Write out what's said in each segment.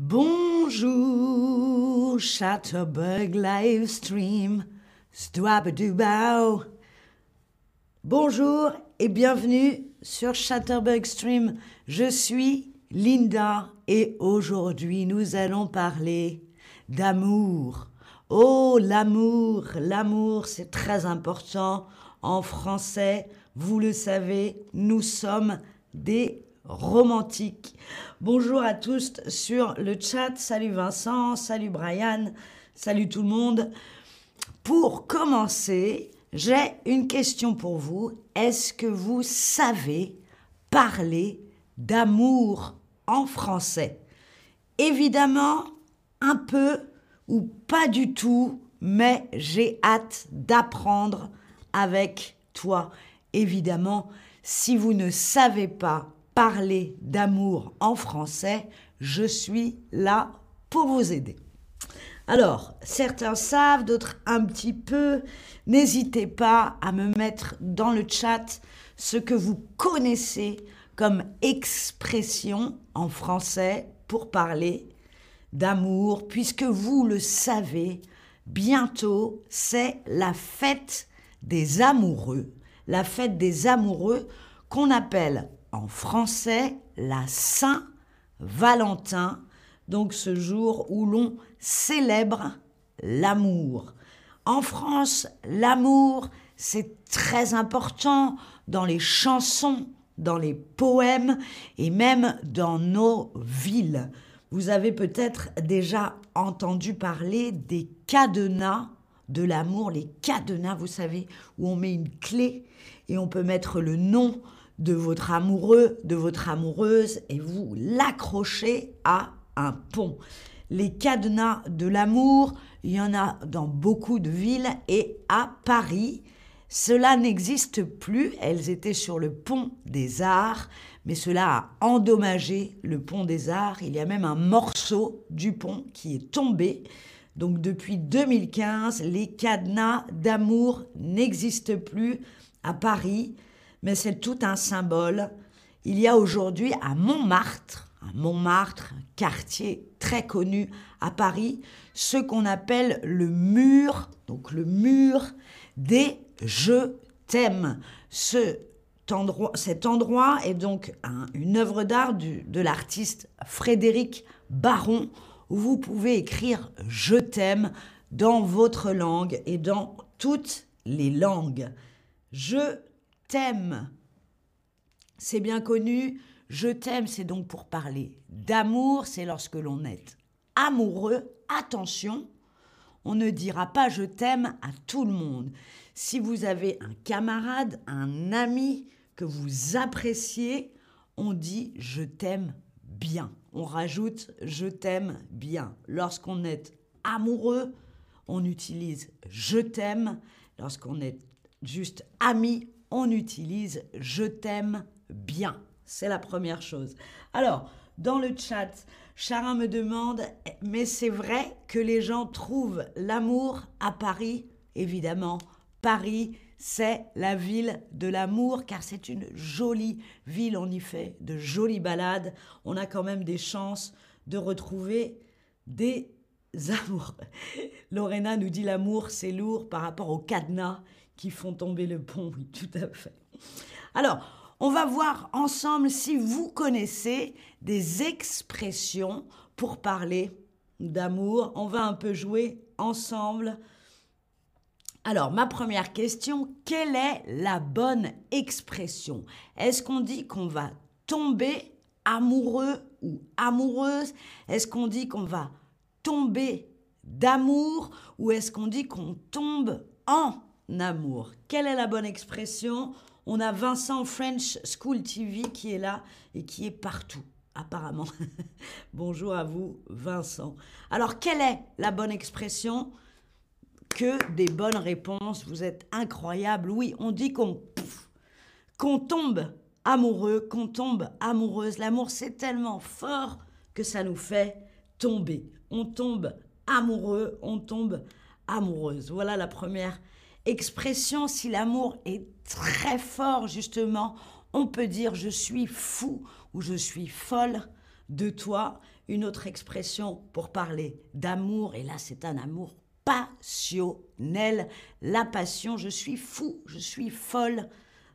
Bonjour, Chatterbug Livestream. Stwabadubao. Bonjour et bienvenue sur Chatterbug Stream. Je suis Linda et aujourd'hui nous allons parler d'amour. Oh, l'amour, l'amour, c'est très important. En français, vous le savez, nous sommes des romantiques. Bonjour à tous sur le chat. Salut Vincent, salut Brian, salut tout le monde. Pour commencer, j'ai une question pour vous. Est-ce que vous savez parler d'amour en français? Évidemment, un peu ou pas du tout, mais j'ai hâte d'apprendre avec toi. Évidemment, si vous ne savez pas parler d'amour en français, je suis là pour vous aider. Alors, certains savent, d'autres un petit peu. N'hésitez pas à me mettre dans le chat ce que vous connaissez comme expression en français pour parler d'amour, puisque vous le savez, bientôt c'est la fête des amoureux, la fête des amoureux qu'on appelle en français la Saint-Valentin, donc ce jour où l'on célèbre l'amour. En France, l'amour, c'est très important dans les chansons, dans les poèmes et même dans nos villes. Vous avez peut-être déjà entendu parler des cadenas de l'amour, les cadenas, vous savez, où on met une clé et on peut mettre le nom de votre amoureux, de votre amoureuse et vous l'accrochez à un pont. Les cadenas de l'amour, il y en a dans beaucoup de villes et à Paris, cela n'existe plus. Elles étaient sur le pont des Arts, mais cela a endommagé le pont des Arts. Il y a même un morceau du pont qui est tombé. Donc depuis 2015, les cadenas d'amour n'existent plus à Paris, mais c'est tout un symbole. Il y a aujourd'hui à Montmartre à Montmartre, quartier très connu à Paris, ce qu'on appelle le mur, donc le mur des je t'aime. Ce cet endroit est donc une œuvre d'art de l'artiste Frédéric Baron, où vous pouvez écrire je t'aime dans votre langue et dans toutes les langues. Je t'aime. C'est bien connu, je t'aime, c'est donc pour parler d'amour, c'est lorsque l'on est amoureux. Attention, on ne dira pas je t'aime à tout le monde. Si vous avez un camarade, un ami que vous appréciez, on dit je t'aime bien. On rajoute je t'aime bien. Lorsqu'on est amoureux, on utilise je t'aime. Lorsqu'on est juste ami, on utilise je t'aime bien. C'est la première chose. Alors, dans le chat, Charin me demande, mais c'est vrai que les gens trouvent l'amour à Paris? Évidemment, Paris, c'est la ville de l'amour, car c'est une jolie ville, on y fait de jolies balades, on a quand même des chances de retrouver des amours. Lorena nous dit l'amour, c'est lourd par rapport aux cadenas qui font tomber le pont, oui, tout à fait. Alors, on va voir ensemble si vous connaissez des expressions pour parler d'amour. On va un peu jouer ensemble. Alors, ma première question, quelle est la bonne expression? Est-ce qu'on dit qu'on va tomber amoureux ou amoureuse? Est-ce qu'on dit qu'on va tomber d'amour ou est-ce qu'on dit qu'on tombe en amour Quelle est la bonne expression? On a Vincent French School TV qui est là et qui est partout, apparemment. Bonjour à vous, Vincent. Alors, quelle est la bonne expression? Que des bonnes réponses. Vous êtes incroyable. Oui, on dit qu'on qu'on tombe amoureux, qu'on tombe amoureuse. L'amour, c'est tellement fort que ça nous fait tomber. On tombe amoureux, on tombe amoureuse. Voilà la première expression, si l'amour est très fort, justement, on peut dire je suis fou ou je suis folle de toi. Une autre expression pour parler d'amour, et là c'est un amour passionnel. La passion, je suis fou, je suis folle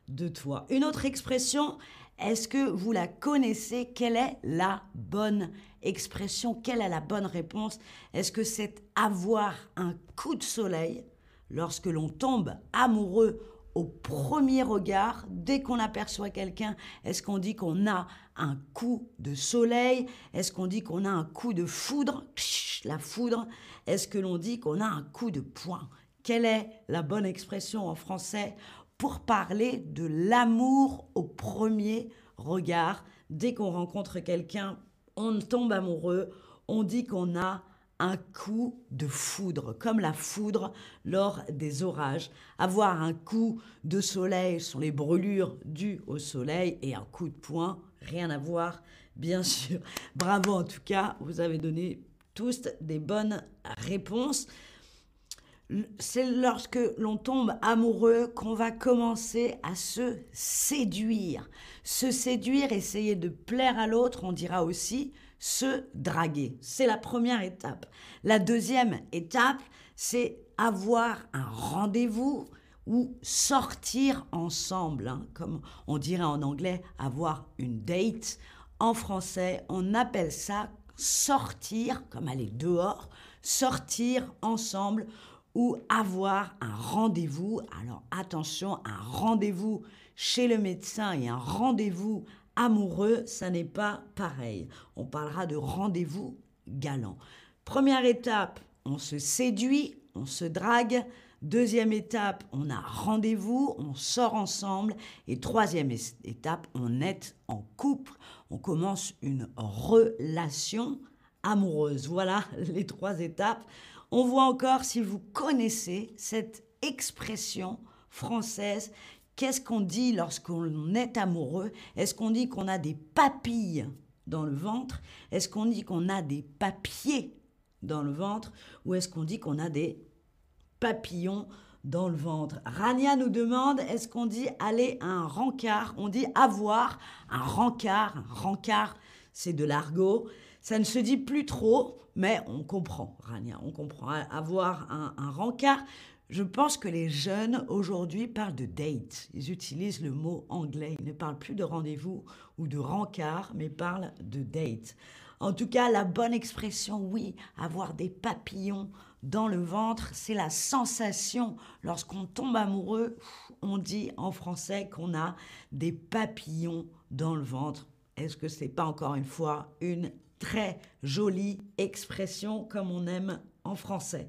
de toi. Une autre expression, est-ce que vous la connaissez? Quelle est la bonne expression? Quelle est la bonne réponse? Est-ce que c'est avoir un coup de soleil? Lorsque l'on tombe amoureux au premier regard, dès qu'on aperçoit quelqu'un, est-ce qu'on dit qu'on a un coup de soleil? Est-ce qu'on dit qu'on a un coup de foudre? La foudre. Est-ce que l'on dit qu'on a un coup de poing? Quelle est la bonne expression en français pour parler de l'amour au premier regard? Dès qu'on rencontre quelqu'un, on tombe amoureux, on dit qu'on a un coup de foudre, comme la foudre lors des orages. Avoir un coup de soleil sont les brûlures dues au soleil et un coup de poing, rien à voir, bien sûr. Bravo en tout cas, vous avez donné tous des bonnes réponses. C'est lorsque l'on tombe amoureux qu'on va commencer à se séduire. Se séduire, essayer de plaire à l'autre, on dira aussi se draguer. C'est la première étape. La deuxième étape, c'est avoir un rendez-vous ou sortir ensemble, hein. comme on dirait en anglais, avoir une date. En français, on appelle ça sortir, comme aller dehors, sortir ensemble ou avoir un rendez-vous. Alors attention, un rendez-vous chez le médecin et un rendez-vous amoureux, ça n'est pas pareil. On parlera de rendez-vous galant. Première étape, on se séduit, on se drague. Deuxième étape, on a rendez-vous, on sort ensemble. Et troisième étape, on est en couple, on commence une relation amoureuse. Voilà les trois étapes. On voit encore si vous connaissez cette expression française Qu'est-ce qu'on dit lorsqu'on est amoureux? Est-ce qu'on dit qu'on a des papilles dans le ventre? Est-ce qu'on dit qu'on a des papiers dans le ventre? Ou est-ce qu'on dit qu'on a des papillons dans le ventre? Rania nous demande, est-ce qu'on dit aller à un rencard? On dit avoir un rencard. Un rencard, c'est de l'argot. Ça ne se dit plus trop, mais on comprend, Rania, on comprend. Avoir un, rencard, je pense que les jeunes aujourd'hui parlent de date. Ils utilisent le mot anglais. Ils ne parlent plus de rendez-vous ou de rencard, mais parlent de date. En tout cas, la bonne expression, oui, avoir des papillons dans le ventre, c'est la sensation. Lorsqu'on tombe amoureux, on dit en français qu'on a des papillons dans le ventre. Est-ce que c'est pas encore une fois une très jolie expression comme on aime en français?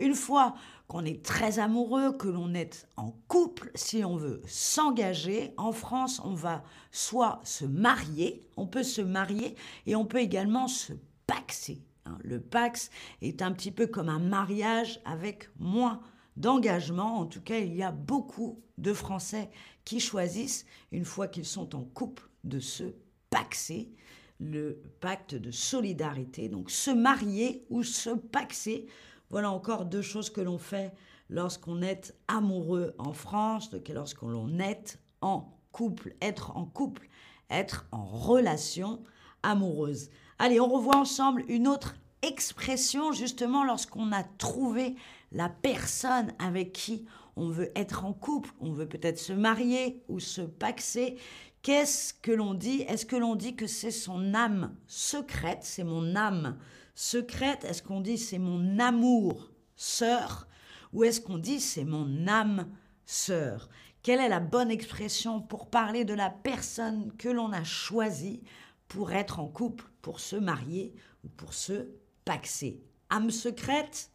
Une fois qu'on est très amoureux, que l'on est en couple, si on veut s'engager, en France, on va soit se marier, on peut se marier et on peut également se paxer. Hein. Le pax est un petit peu comme un mariage avec moins d'engagement. En tout cas, il y a beaucoup de Français qui choisissent, une fois qu'ils sont en couple, de se paxer le pacte de solidarité, donc se marier ou se paxer voilà encore deux choses que l'on fait lorsqu'on est amoureux en France, lorsqu'on est en couple, être en couple, être en relation amoureuse. Allez, on revoit ensemble une autre expression justement lorsqu'on a trouvé la personne avec qui on veut être en couple, on veut peut-être se marier ou se paxer. Qu'est-ce que l'on dit? Est-ce que l'on dit que c'est son âme secrète, c'est mon âme secrète Est-ce qu'on dit c'est mon amour sœur Ou est-ce qu'on dit c'est mon âme sœur? Quelle est la bonne expression pour parler de la personne que l'on a choisie pour être en couple, pour se marier ou pour se paxer? Âme secrète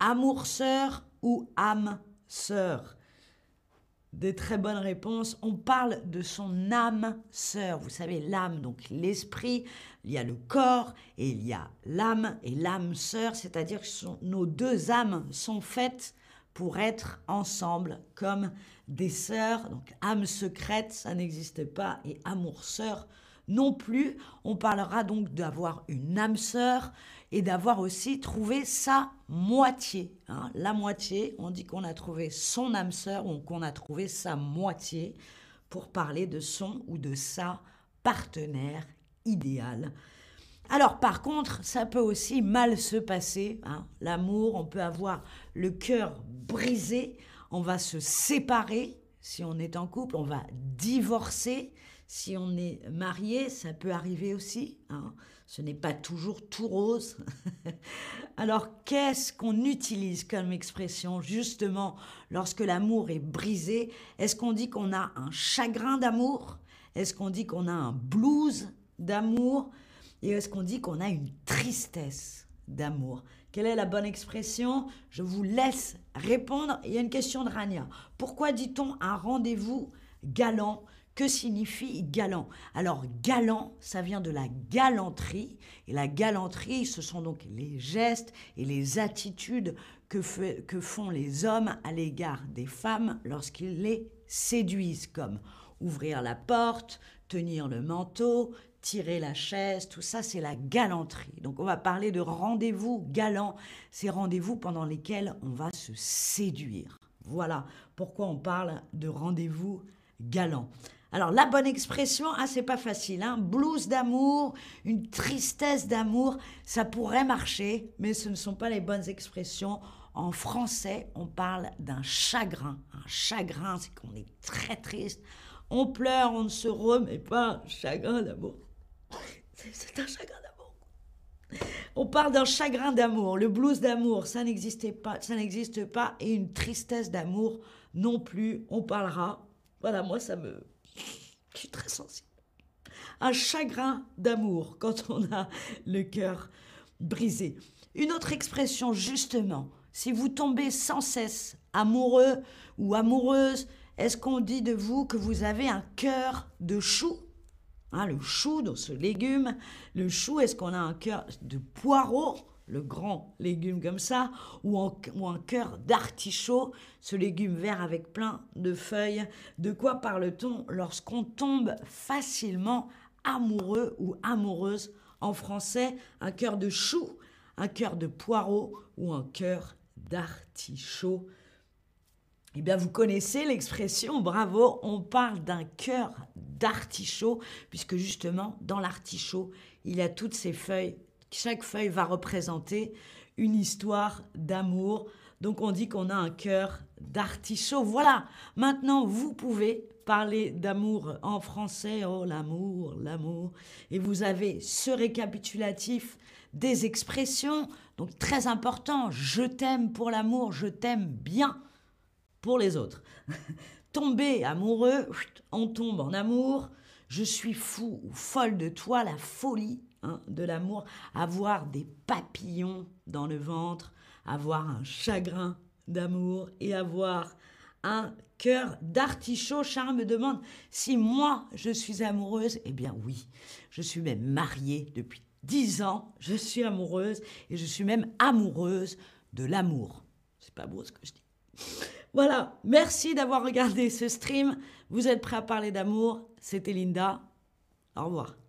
Amour sœur ou âme sœur des très bonnes réponses. On parle de son âme sœur. Vous savez, l'âme, donc l'esprit, il y a le corps et il y a l'âme et l'âme sœur, c'est-à-dire que nos deux âmes sont faites pour être ensemble comme des sœurs. Donc âme secrète, ça n'existe pas et amour sœur non plus. On parlera donc d'avoir une âme sœur et d'avoir aussi trouvé sa moitié. Hein. La moitié, on dit qu'on a trouvé son âme sœur ou qu'on a trouvé sa moitié pour parler de son ou de sa partenaire idéal. Alors par contre, ça peut aussi mal se passer. hein. L'amour, on peut avoir le cœur brisé, on va se séparer si on est en couple, on va divorcer si on est marié, ça peut arriver aussi. hein. Ce n'est pas toujours tout rose. Alors qu'est-ce qu'on utilise comme expression justement lorsque l'amour est brisé? Est-ce qu'on dit qu'on a un chagrin d'amour? Est-ce qu'on dit qu'on a un blues d'amour? Et est-ce qu'on dit qu'on a une tristesse d'amour? Quelle est la bonne expression? Je vous laisse répondre. Il y a une question de Rania. Pourquoi dit-on un rendez-vous galant que signifie galant Alors, galant, ça vient de la galanterie. Et la galanterie, ce sont donc les gestes et les attitudes que, que font les hommes à l'égard des femmes lorsqu'ils les séduisent, comme ouvrir la porte, tenir le manteau, tirer la chaise, tout ça, c'est la galanterie. Donc, on va parler de rendez-vous galants, ces rendez-vous pendant lesquels on va se séduire. Voilà pourquoi on parle de rendez-vous galant. Alors la bonne expression, ah c'est pas facile, hein, blues d'amour, une tristesse d'amour, ça pourrait marcher, mais ce ne sont pas les bonnes expressions. En français, on parle d'un chagrin. Un chagrin, c'est qu'on est très triste. On pleure, on ne se remet pas. Chagrin d'amour. C'est un chagrin d'amour. On parle d'un chagrin d'amour. Le blues d'amour, ça n'existait pas, ça n'existe pas, et une tristesse d'amour non plus. On parlera. Voilà, moi ça me, je suis très sensible. Un chagrin d'amour quand on a le cœur brisé. Une autre expression justement. Si vous tombez sans cesse amoureux ou amoureuse, est-ce qu'on dit de vous que vous avez un cœur de chou? Hein, le chou, dans ce légume. Le chou, est-ce qu'on a un cœur de poireau, le grand légume comme ça, ou, un cœur d'artichaut, ce légume vert avec plein de feuilles De quoi parle-t-on lorsqu'on tombe facilement amoureux ou amoureuse? En français, un cœur de chou, un cœur de poireau ou un cœur d'artichaut eh bien, vous connaissez l'expression, bravo, on parle d'un cœur d'artichaut, puisque justement, dans l'artichaut, il a toutes ces feuilles. Chaque feuille va représenter une histoire d'amour. Donc, on dit qu'on a un cœur d'artichaut. Voilà, maintenant, vous pouvez parler d'amour en français. Oh, l'amour, l'amour. Et vous avez ce récapitulatif des expressions. Donc, très important, je t'aime pour l'amour, je t'aime bien pour les autres. Tomber amoureux, on tombe en amour. Je suis fou ou folle de toi, la folie hein, de l'amour. Avoir des papillons dans le ventre, avoir un chagrin d'amour et avoir un cœur d'artichaut. Charles me demande si moi je suis amoureuse. Eh bien oui, je suis même mariée depuis dix ans. Je suis amoureuse et je suis même amoureuse de l'amour. C'est pas beau ce que je dis. Voilà, merci d'avoir regardé ce stream. Vous êtes prêts à parler d'amour C'était Linda. Au revoir.